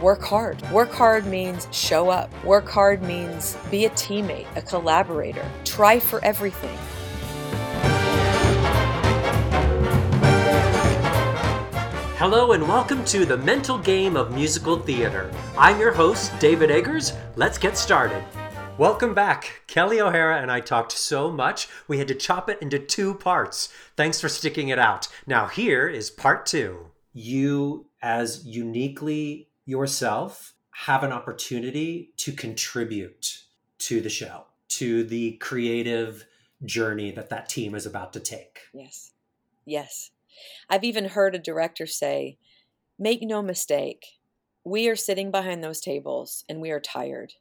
work hard. Work hard means show up. Work hard means be a teammate, a collaborator. Try for everything. Hello and welcome to the mental game of musical theater. I'm your host, David Eggers. Let's get started. Welcome back. Kelli O'Hara and I talked so much, we had to chop it into two parts. Thanks for sticking it out. Now, here is part two. You, as uniquely yourself, have an opportunity to contribute to the show, to the creative journey that that team is about to take. Yes. Yes. I've even heard a director say, make no mistake, we are sitting behind those tables and we are tired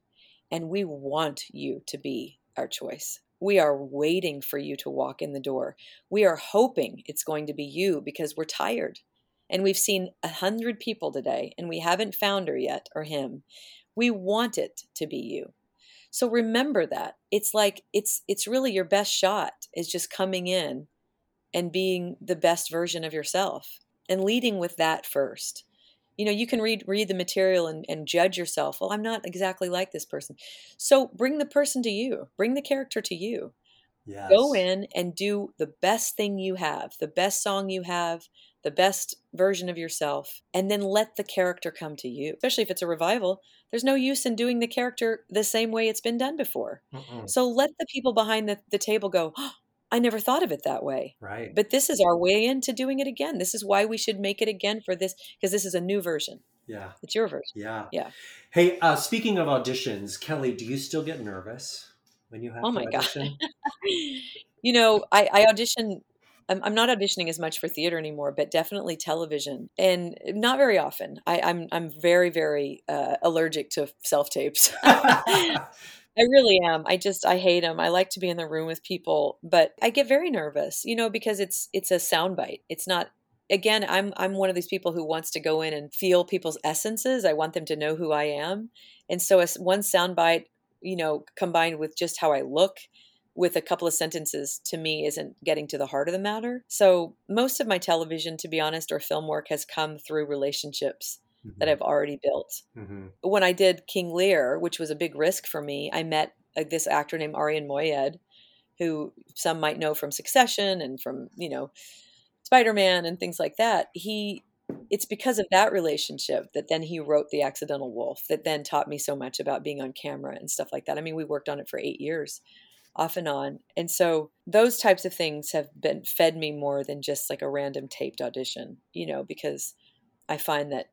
and we want you to be our choice. We are waiting for you to walk in the door. We are hoping it's going to be you because we're tired. And we've seen a hundred people today and we haven't found her yet or him. We want it to be you. So remember that. It's like it's it's really your best shot is just coming in and being the best version of yourself and leading with that first you know you can read read the material and, and judge yourself well i'm not exactly like this person so bring the person to you bring the character to you yes. go in and do the best thing you have the best song you have the best version of yourself and then let the character come to you especially if it's a revival there's no use in doing the character the same way it's been done before Mm-mm. so let the people behind the, the table go oh, I never thought of it that way. Right. But this is our way into doing it again. This is why we should make it again for this because this is a new version. Yeah. It's your version. Yeah. Yeah. Hey, uh, speaking of auditions, Kelli, do you still get nervous when you have oh my audition? God. you know, I, I audition. I'm, I'm not auditioning as much for theater anymore, but definitely television, and not very often. I, I'm I'm very very uh, allergic to self tapes. I really am. I just I hate them. I like to be in the room with people, but I get very nervous, you know, because it's it's a soundbite. It's not again, I'm I'm one of these people who wants to go in and feel people's essences. I want them to know who I am. And so as one soundbite, you know, combined with just how I look with a couple of sentences to me isn't getting to the heart of the matter. So most of my television, to be honest, or film work has come through relationships mm-hmm. that I've already built. Mm-hmm. When I did King Lear, which was a big risk for me, I met uh, this actor named Arian Moayed, who some might know from Succession and from you know Spider Man and things like that. He it's because of that relationship that then he wrote The Accidental Wolf, that then taught me so much about being on camera and stuff like that. I mean, we worked on it for eight years off and on. And so those types of things have been fed me more than just like a random taped audition, you know, because I find that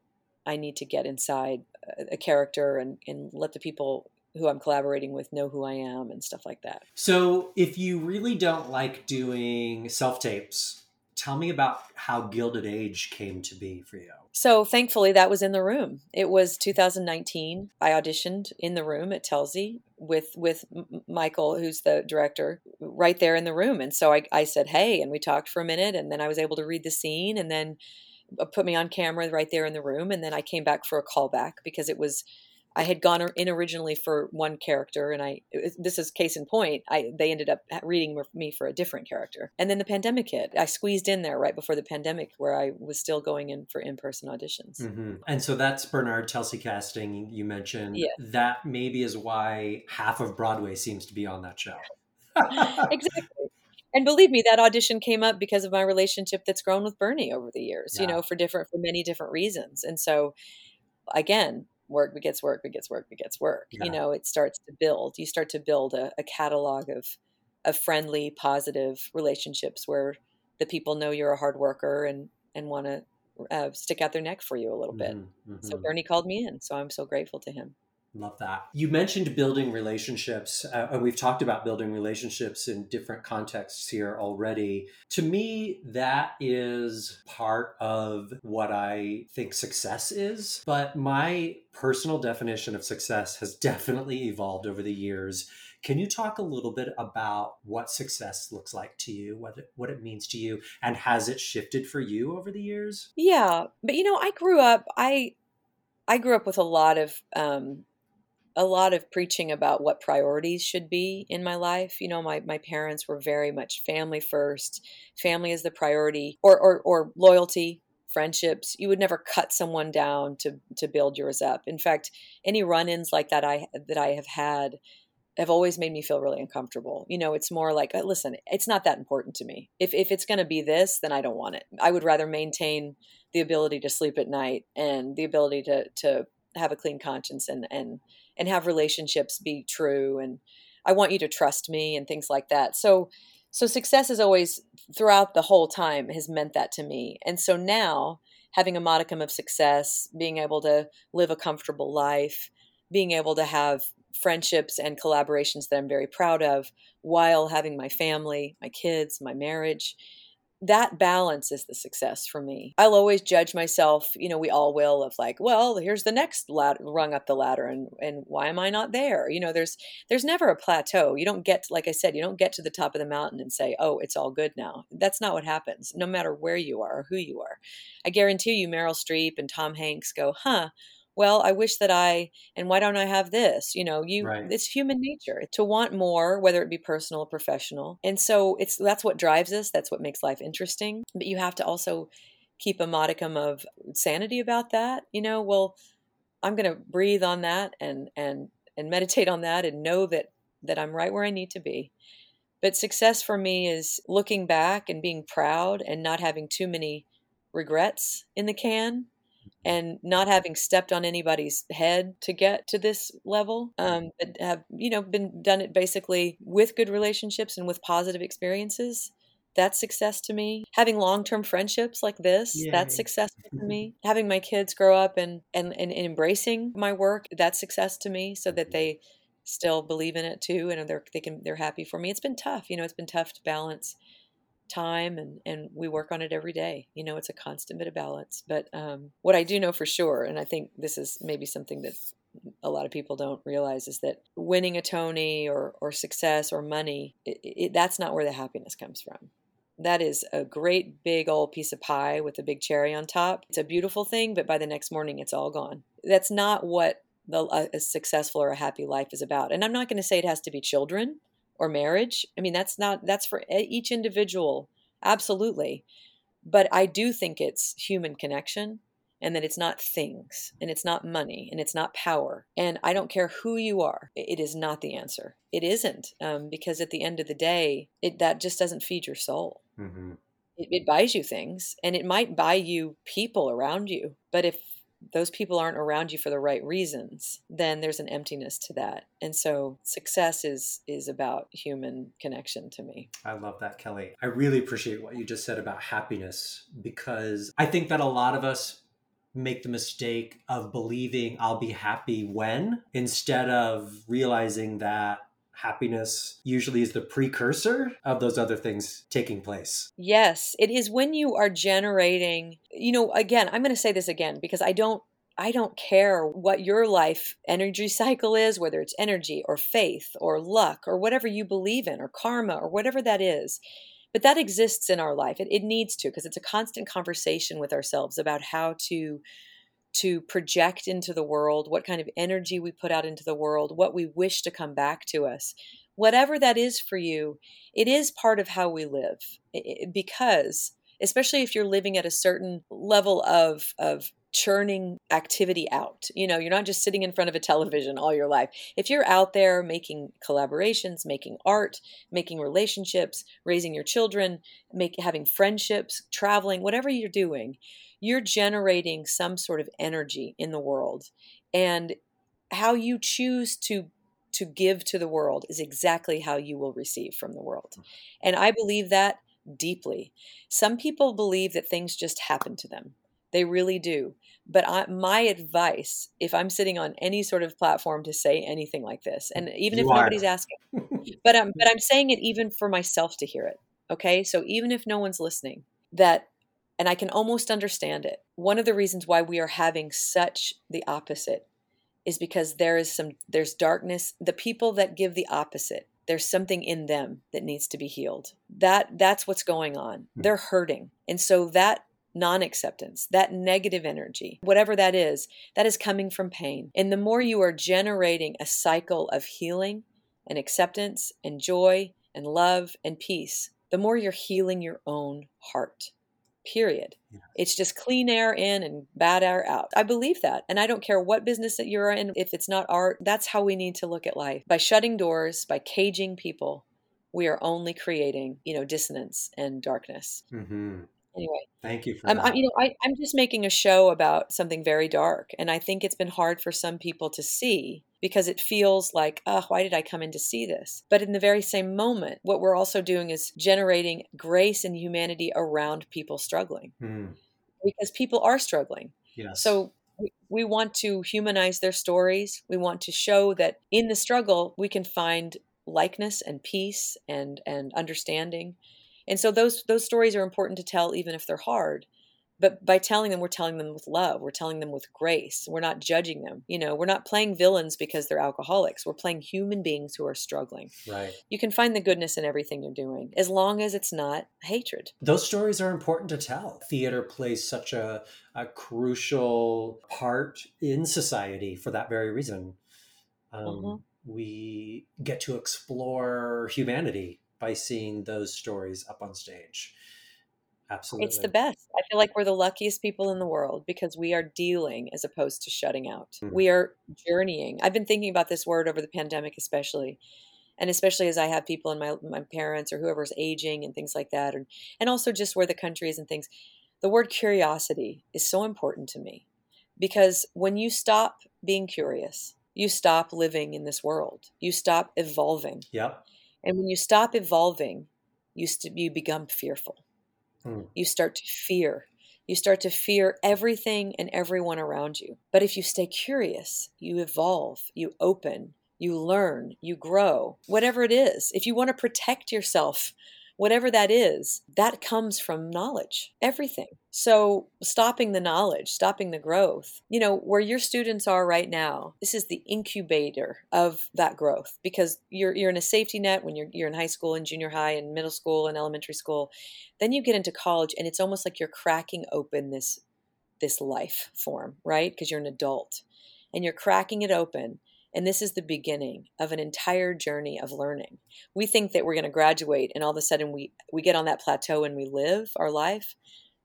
I need to get inside a character and, and let the people who I'm collaborating with know who I am and stuff like that. So, if you really don't like doing self tapes, tell me about how Gilded Age came to be for you. So, thankfully, that was in the room. It was 2019. I auditioned in the room at Telsey with with Michael, who's the director, right there in the room. And so I, I said, "Hey," and we talked for a minute, and then I was able to read the scene, and then uh, put me on camera right there in the room and then i came back for a callback because it was i had gone in originally for one character and i this is case in point i they ended up reading me for a different character. And then the pandemic hit. I squeezed in there right before the pandemic where i was still going in for in-person auditions. Mm-hmm. and so that's bernard telsey casting you mentioned. Yeah. that maybe is why half of broadway seems to be on that show. Exactly. And believe me that audition came up because of my relationship that's grown with bernie over the years yeah. you know for different for many different reasons. And so again work begets work begets work begets work yeah. you know it starts to build you start to build a, a catalog of of friendly positive relationships where the people know you're a hard worker and and want to uh, stick out their neck for you a little bit mm-hmm. so mm-hmm. bernie called me in so i'm so grateful to him Love that. You mentioned building relationships, uh, and we've talked about building relationships in different contexts here already. To me, that is part of what I think success is. But my personal definition of success has definitely evolved over the years. Can you talk a little bit about what success looks like to you, what it, what it means to you, and has it shifted for you over the years? Yeah, but you know, I grew up. I I grew up with a lot of um, a lot of preaching about what priorities should be in my life. You know, my, my parents were very much family first. Family is the priority, or, or, or loyalty, friendships. You would never cut someone down to to build yours up. In fact, any run-ins like that I that I have had have always made me feel really uncomfortable. You know, it's more like, uh, listen, it's not that important to me. If if it's going to be this, then I don't want it. I would rather maintain the ability to sleep at night and the ability to to have a clean conscience and and and have relationships be true and I want you to trust me and things like that. So so success is always throughout the whole time has meant that to me. And so now having a modicum of success, being able to live a comfortable life, being able to have friendships and collaborations that I'm very proud of while having my family, my kids, my marriage, that balance is the success for me. I'll always judge myself, you know, we all will of like, well, here's the next ladder, rung up the ladder and and why am I not there? You know, there's there's never a plateau. You don't get like I said, you don't get to the top of the mountain and say, "Oh, it's all good now." That's not what happens. No matter where you are or who you are. I guarantee you Meryl Streep and Tom Hanks go, "Huh, well i wish that i and why don't i have this? You know you right. it's human nature to want more whether it be personal or professional. And so it's that's what drives us that's what makes life interesting. But you have to also keep a modicum of sanity about that you know well i'm going to breathe on that and and and meditate on that and know that that i'm right where i need to be. But success for me is looking back and being proud and not having too many regrets in the can and not having stepped on anybody's head to get to this level um, but have you know been done it basically with good relationships and with positive experiences that's success to me. Having long-term friendships like this Yay. that's successful to me. Having my kids grow up and, and and embracing my work that's success to me so that they still believe in it too and they're they can they're happy for me. It's been tough you know it's been tough to balance time and and we work on it every day. You know it's a constant bit of balance but um, what i do know for sure and i think this is maybe something that a lot of people don't realize is that winning a tony or or success or money it, it, that's not where the happiness comes from. That is a great big old piece of pie with a big cherry on top. It's a beautiful thing but by the next morning it's all gone. That's not what the, a successful or a happy life is about and i'm not going to say it has to be children or marriage. I mean, that's not, that's for each individual. Absolutely. But I do think it's human connection and that it's not things and it's not money and it's not power. And I don't care who you are, it is not the answer. It isn't um, because at the end of the day, it, that just doesn't feed your soul. Mm-hmm. It, it buys you things and it might buy you people around you. But if those people aren't around you for the right reasons then there's an emptiness to that. And so success is is about human connection to me. I love that kelli. I really appreciate what you just said about happiness because i think that a lot of us make the mistake of believing i'll be happy when instead of realizing that happiness usually is the precursor of those other things taking place. Yes, it is when you are generating, you know, again, I'm going to say this again because I don't I don't care what your life energy cycle is, whether it's energy or faith or luck or whatever you believe in or karma or whatever that is. But that exists in our life. It, it needs to because it's a constant conversation with ourselves about how to to project into the world, what kind of energy we put out into the world, what we wish to come back to us. Whatever that is for you, it is part of how we live because especially if you're living at a certain level of of churning activity out. You know, you're not just sitting in front of a television all your life. If you're out there making collaborations, making art, making relationships, raising your children, make having friendships, traveling, whatever you're doing, you're generating some sort of energy in the world. And how you choose to to give to the world is exactly how you will receive from the world. Mm. And i believe that deeply. Some people believe that things just happen to them they really do but I, my advice if i'm sitting on any sort of platform to say anything like this and even you if are. nobody's asking but i'm but i'm saying it even for myself to hear it okay so even if no one's listening that and I can almost understand it. One of the reasons why we are having such the opposite is because there is some there's darkness. The people that give the opposite, there's something in them that needs to be healed. That that's what's going on. Hmm. They're hurting. And so that non-acceptance, that negative energy, whatever that is, that is coming from pain. And the more you are generating a cycle of healing and acceptance and joy and love and peace, the more you're healing your own heart period. It's just clean air in and bad air out. I believe that. And I don't care what business that you're in, if it's not art, that's how we need to look at life. By shutting doors, by caging people, we are only creating, you know, dissonance and darkness. Mm-hmm. Anyway, thank you that. I'm, you know, I, I'm just making a show about something very dark, and I think it's been hard for some people to see because it feels like, oh, why did I come in to see this? But in the very same moment, what we're also doing is generating grace and humanity around people struggling Mm, because people are struggling. yes. So we- we want to humanize their stories. We want to show that in the struggle we can find likeness and peace and and understanding. And so those those stories are important to tell even if they're hard. But by telling them we're telling them with love, we're telling them with grace. We're not judging them. You know, we're not playing villains because they're alcoholics. We're playing human beings who are struggling. right. You can find the goodness in everything you're doing as long as it's not hatred. Those stories are important to tell. Theater plays such a, a crucial part in society for that very reason. Um, Mhm. We get to explore humanity by seeing those stories up on stage. Absolutely. It's the best. I feel like we're the luckiest people in the world because we are dealing as opposed to shutting out. Mhm. We are journeying. I've been thinking about this word over the pandemic, especially. And especially as I have people in my my parents or whoever's aging and things like that, and and also just where the country is and things. The word curiosity is so important to me because when you stop being curious, you stop living in this world. You stop evolving, Yep. And when you stop evolving, you st- you become fearful Hmm. you start to fear. You start to fear everything and everyone around you. But if you stay curious, you evolve, you open, you learn, you grow, whatever it is. If you want to protect yourself, whatever that is, that comes from knowledge, everything. So, stopping the knowledge, stopping the growth, you know, where your students are right now, this is the incubator of that growth because you're, you're in a safety net when you're, you're in high school and junior high and middle school and elementary school. Then you get into college and it's almost like you're cracking open this this life form, right? Because you're an adult and you're cracking it open and this is the beginning of an entire journey of learning. We think that we're going to graduate and all of a sudden we we get on that plateau and we live our life.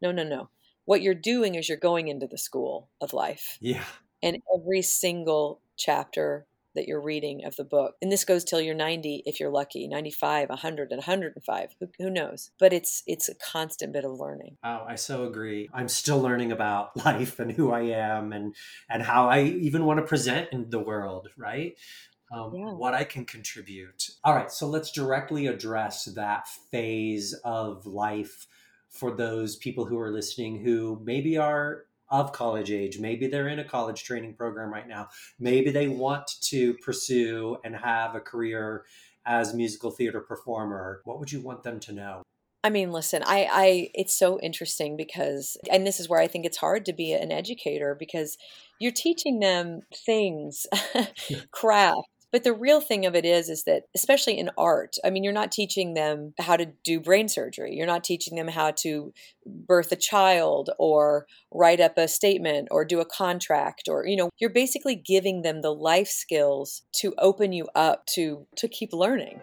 No, no, no. What you're doing is you're going into the school of life. Yeah. And every single chapter that you're reading of the book, and this goes till you're 90 if you're lucky, 95, 100, and 105. Who, who knows? But it's it's a constant bit of learning. Oh, I so agree. I'm still learning about life and who I am and and how I even want to present in the world, right? Um, Yeah. What I can contribute. All right, so let's directly address that phase of life for those people who are listening who maybe are of college age. Maybe they're in a college training program right now. Maybe they want to pursue and have a career as musical theater performer. What would you want them to know? I mean, listen, I, I, it's so interesting because, and this is where I think it's hard to be an educator because you're teaching them things, craft. But the real thing of it is, is that especially in art, I mean, you're not teaching them how to do brain surgery. You're not teaching them how to birth a child or write up a statement or do a contract or, you know, you're basically giving them the life skills to open you up to, to keep learning.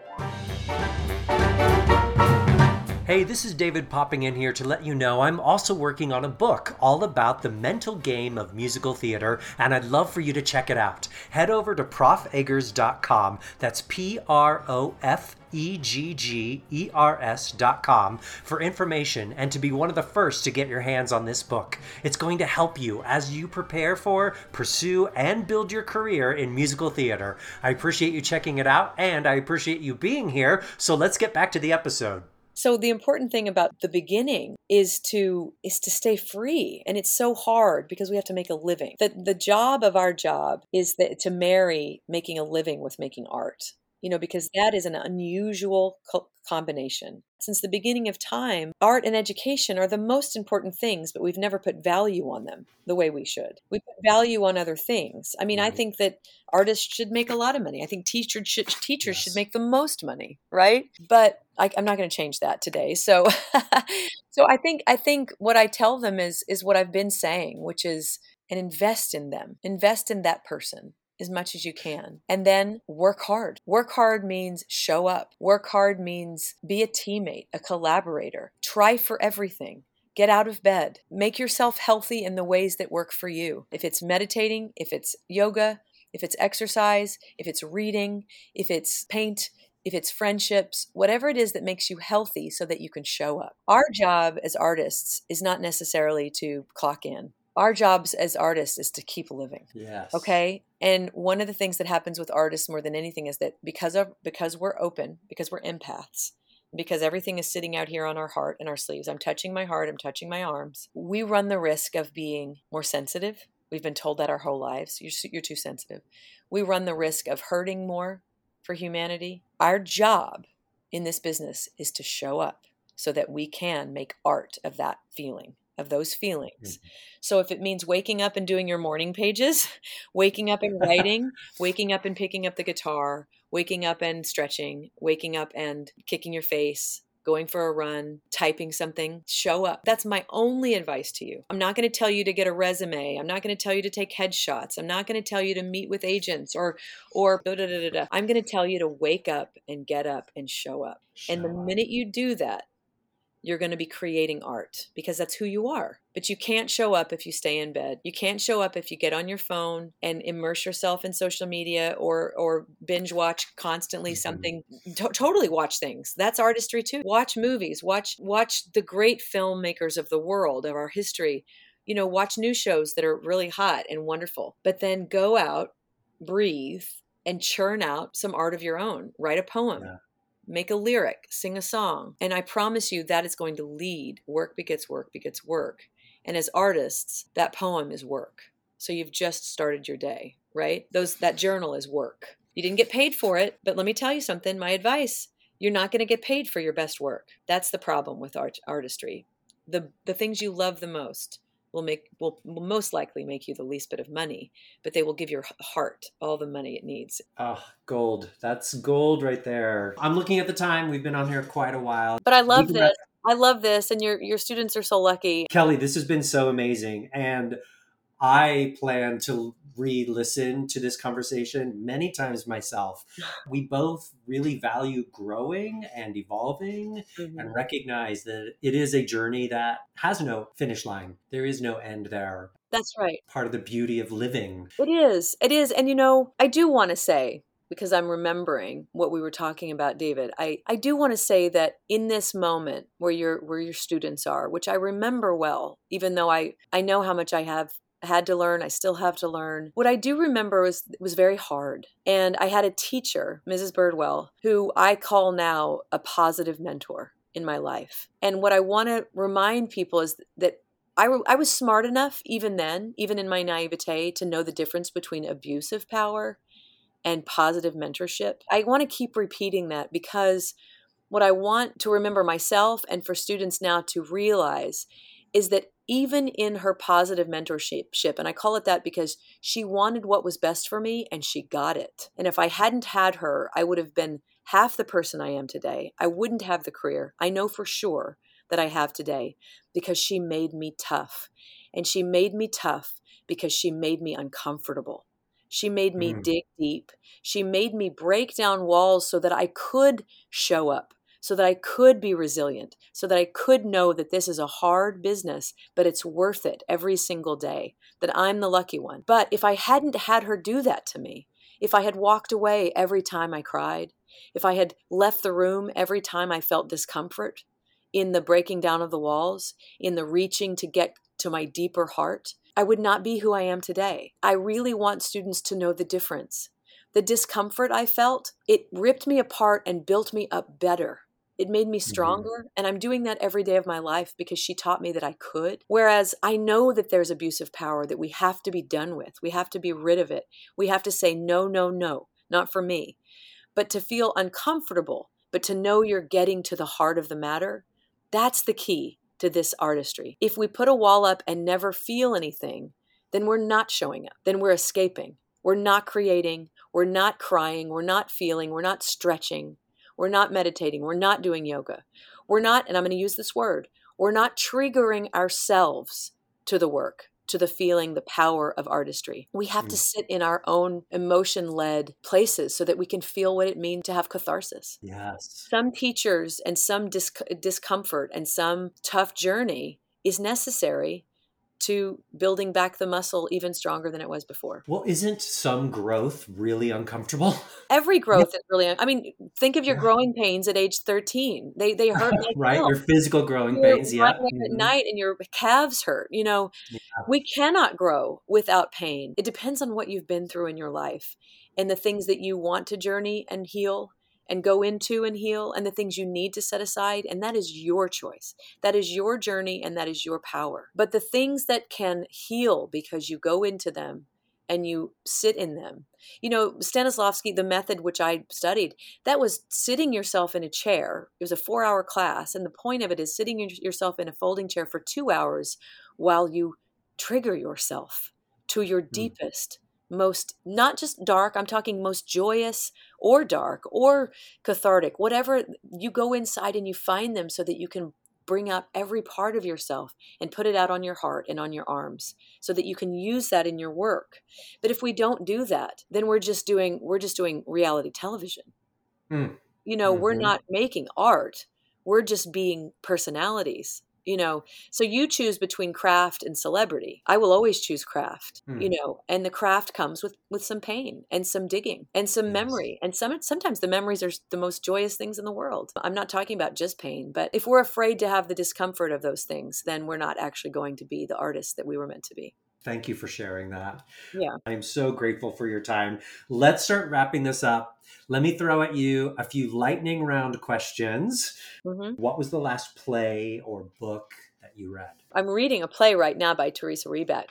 Hey, this is David popping in here to let you know I'm also working on a book all about the mental game of musical theater, and I'd love for you to check it out. Head over to profeggers.com. That's P R O F E G G E R S.com for information and to be one of the first to get your hands on this book. It's going to help you as you prepare for, pursue, and build your career in musical theater. I appreciate you checking it out, and I appreciate you being here. So let's get back to the episode. So the important thing about the beginning is to is to stay free and it's so hard because we have to make a living. The the job of our job is that to marry making a living with making art. You know, because that is an unusual co- combination. Since the beginning of time, art and education are the most important things, but we've never put value on them the way we should. We put value on other things. I mean, I think that artists should make a lot of money. I think teachers should teachers Yes. should make the most money, right? But I, I'm not going to change that today. So, so I think I think what I tell them is is what I've been saying, which is and invest in them, invest in that person as much as you can, and then work hard. Work hard means show up. Work hard means be a teammate, a collaborator. Try for everything. Get out of bed. Make yourself healthy in the ways that work for you. If it's meditating, if it's yoga, if it's exercise, if it's reading, if it's paint, if it's friendships, whatever it is that makes you healthy so that you can show up. Our job as artists is not necessarily to clock in. Our jobs as artists is to keep living. Yes. Okay? And one of the things that happens with artists more than anything is that because of because we're open, because we're empaths, because everything is sitting out here on our heart and our sleeves. I'm touching my heart, I'm touching my arms. We run the risk of being more sensitive. We've been told that our whole lives. You're, you're too sensitive. We run the risk of hurting more for humanity. Our job in this business is to show up so that we can make art of that feeling of those feelings. Mm-hmm. So if it means waking up and doing your morning pages, waking up and writing, waking up and picking up the guitar, waking up and stretching, waking up and kicking your face, going for a run, typing something, show up. That's my only advice to you. I'm not going to tell you to get a resume. I'm not going to tell you to take headshots. I'm not going to tell you to meet with agents or or da, da, da, da. I'm going to tell you to wake up and get up and show up. Show and the minute you do that, you're going to be creating art because that's who you are. But you can't show up if you stay in bed. You can't show up if you get on your phone and immerse yourself in social media or or binge watch constantly mm-hmm. something. To- totally watch things. That's artistry too. Watch movies. Watch watch the great filmmakers of the world of our history. You know, watch new shows that are really hot and wonderful. But then go out, breathe, and churn out some art of your own. Write a poem. Yeah make a lyric, sing a song. And I promise you that is going to lead work begets work begets work. And as artists, that poem is work. So you've just started your day, right? Those that journal is work. You didn't get paid for it, but let me tell you something, my advice, you're not going to get paid for your best work. That's the problem with art artistry. The the things you love the most will make will, will most likely make you the least bit of money, but they will give your heart all the money it needs. Oh, gold. That's gold right there. I'm looking at the time. We've been on here quite a while. But I love this. I love this and your your students are so lucky. Kelli, this has been so amazing and I plan to re listen to this conversation many times myself. We both really value growing and evolving mm-hmm. and recognize that it is a journey that has no finish line. There is no end there. That's right. Part of the beauty of living. It is. It is. And you know, I do want to say, because I'm remembering what we were talking about, David. I, I do want to say that in this moment where your where your students are, which I remember well, even though I, I know how much I have had to learn. I still have to learn. What I do remember was was very hard. And I had a teacher, Mrs. Birdwell, who I call now a positive mentor in my life. And what I want to remind people is that I, I was smart enough even then, even in my naivete, to know the difference between abusive power and positive mentorship. I want to keep repeating that because what I want to remember myself and for students now to realize is that even in her positive mentorship, and I call it that because she wanted what was best for me and she got it. And if I hadn't had her, I would have been half the person I am today. I wouldn't have the career I know for sure that I have today because she made me tough. And she made me tough because she made me uncomfortable. She made me mm. dig deep. She made me break down walls so that I could show up so that I could be resilient, so that I could know that this is a hard business, but it's worth it every single day, that I'm the lucky one. But if I hadn't had her do that to me, if I had walked away every time I cried, if I had left the room every time I felt discomfort, in the breaking down of the walls, in the reaching to get to my deeper heart, I would not be who I am today. I really want students to know the difference. The discomfort I felt, it ripped me apart and built me up better. It made me mm-hmm. stronger. Mm-hmm. And I'm doing that every day of my life because she taught me that I could. Whereas I know that there's abusive power that we have to be done with. We have to be rid of it. We have to say, no, no, no, not for me. But to feel uncomfortable, but to know you're getting to the heart of the matter, that's the key to this artistry. If we put a wall up and never feel anything, then we're not showing up. Then we're escaping. We're not creating. We're not crying. We're not feeling. We're not stretching. We're not meditating. We're not doing yoga. We're not, and I'm going to use this word, we're not triggering ourselves to the work, to the feeling, the power of artistry. We have mm. to sit in our own emotion led places so that we can feel what it means to have catharsis. Yes. Some teachers and some dis- discomfort and some tough journey is necessary to building back the muscle even stronger than it was before. Well, isn't some growth really uncomfortable? Every growth is really. I mean, think of your growing pains at age thirteen. They they hurt like right. Your physical growing You're pains, yeah. Mm-hmm. At night, and your calves hurt. You know, yeah. we cannot grow without pain. It depends on what you've been through in your life and the things that you want to journey and heal and go into and heal and the things you need to set aside. And that is your choice. That is your journey and that is your power. But the things that can heal because you go into them and you sit in them. You know, Stanislavski, the method which I studied, that was sitting yourself in a chair. It was a four hour class. And the point of it is sitting yourself in a folding chair for two hours while you trigger yourself to your mm. deepest most not just dark i'm talking most joyous or dark or cathartic whatever you go inside and you find them so that you can bring up every part of yourself and put it out on your heart and on your arms so that you can use that in your work but if we don't do that then we're just doing we're just doing reality television mm. you know mm-hmm. we're not making art we're just being personalities you know so you choose between craft and celebrity i will always choose craft hmm. you know and the craft comes with with some pain and some digging and some yes. memory and some sometimes the memories are the most joyous things in the world i'm not talking about just pain but if we're afraid to have the discomfort of those things then we're not actually going to be the artist that we were meant to be Thank you for sharing that. Yeah. I'm so grateful for your time. Let's start wrapping this up. Let me throw at you a few lightning round questions. Mm-hmm. What was the last play or book that you read? I'm reading a play right now by Teresa Rebeck.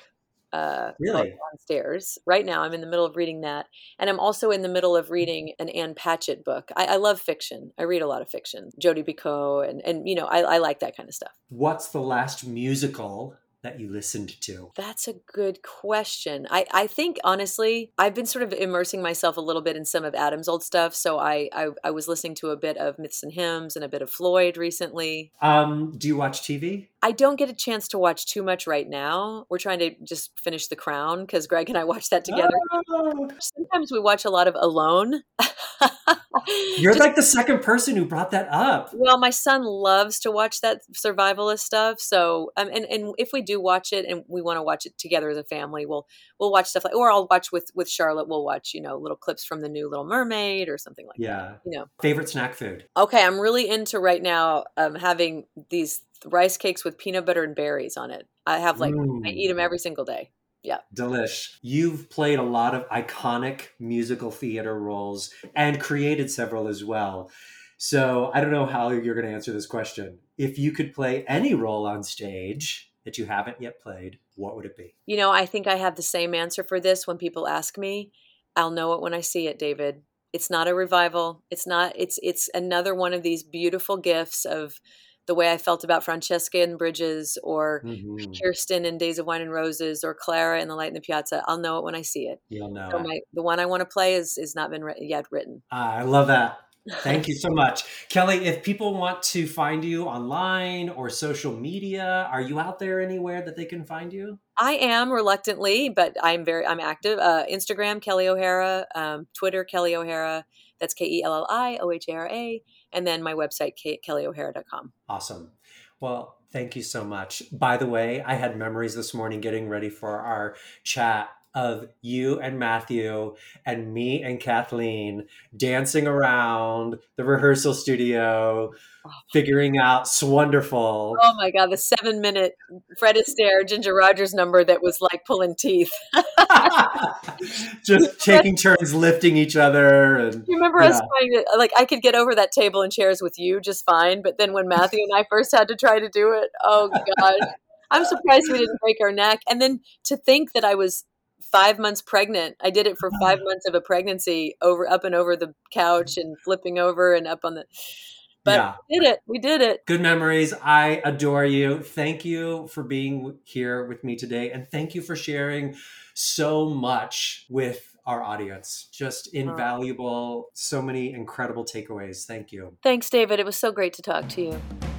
Uh, really? Downstairs. Right now, I'm in the middle of reading that. And I'm also in the middle of reading an Ann Patchett book. I, I love fiction. I read a lot of fiction. Jodi Picoult, and, and you know, I, I like that kind of stuff. What's the last musical that you listened to? That's a good question. I, I think honestly, I've been sort of immersing myself a little bit in some of Adam's old stuff. So I, I, I was listening to a bit of Myths and Hymns and a bit of Floyd recently. Um, do you watch TV? I don't get a chance to watch too much right now. We're trying to just finish The Crown because Greg and I watch that together. Oh. Sometimes we watch a lot of Alone. You're just, like the second person who brought that up. Well, my son loves to watch that survivalist stuff. So, um, and and if we do watch it and we want to watch it together as a family, we'll we'll watch stuff like, or I'll watch with with Charlotte. We'll watch you know little clips from the new Little Mermaid or something like yeah. that. You know, favorite snack food. Okay, I'm really into right now um, having these rice cakes with peanut butter and berries on it. I have like mm. I eat them every single day. Yeah. Delish. You've played a lot of iconic musical theater roles and created several as well. So I don't know how you're going to answer this question. If you could play any role on stage that you haven't yet played, what would it be? You know, I think I have the same answer for this when people ask me. I'll know it when I see it, David. It's not a revival. It's not it's it's another one of these beautiful gifts of the way I felt about Francesca in Bridges or mm-hmm. Kirsten in Days of Wine and Roses or Clara in The Light in the Piazza. I'll know it when I see it. You'll know. So my, the one I want to play is is not been yet written. Uh, I love that. Thank you so much. Kelli, if people want to find you online or social media, are you out there anywhere that they can find you? I am reluctantly, but I'm very I'm active. Uh, Instagram Kelli O'Hara, um, Twitter Kelli O'Hara. That's K E L L I O H A R A and then my website, kelliohara.com. Awesome. Well, thank you so much. By the way, I had memories this morning getting ready for our chat of you and Matthew and me and Kathleen dancing around the rehearsal studio, oh. figuring out wonderful. Oh my god, the seven minute Fred Astaire Ginger Rogers number that was like pulling teeth. Just taking turns lifting each other and you remember yeah. us trying to like I could get over that table and chairs with you just fine, but then when Matthew and I first had to try to do it, oh god. I'm surprised we didn't break our neck. And then to think that I was five months pregnant. I did it for five months of a pregnancy over up and over the couch and flipping over and up on the but yeah. we did it. We did it. Good memories. I adore you. Thank you for being here with me today. And thank you for sharing so much with our audience. Just invaluable, so many incredible takeaways. Thank you. Thanks, David. It was so great to talk to you.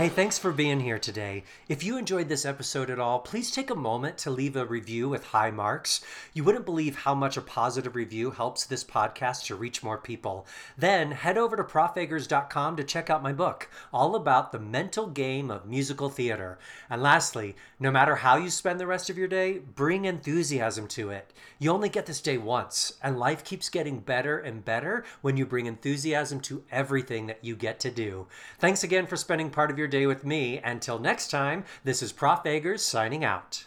Hey, thanks for being here today. If you enjoyed this episode at all, please take a moment to leave a review with high marks. You wouldn't believe how much a positive review helps this podcast to reach more people. Then head over to profeggers.com to check out my book, all about the mental game of musical theater. And lastly, no matter how you spend the rest of your day, bring enthusiasm to it. You only get this day once, and life keeps getting better and better when you bring enthusiasm to everything that you get to do. Thanks again for spending part of your day with me. Until next time, this is Prof. Eggers signing out.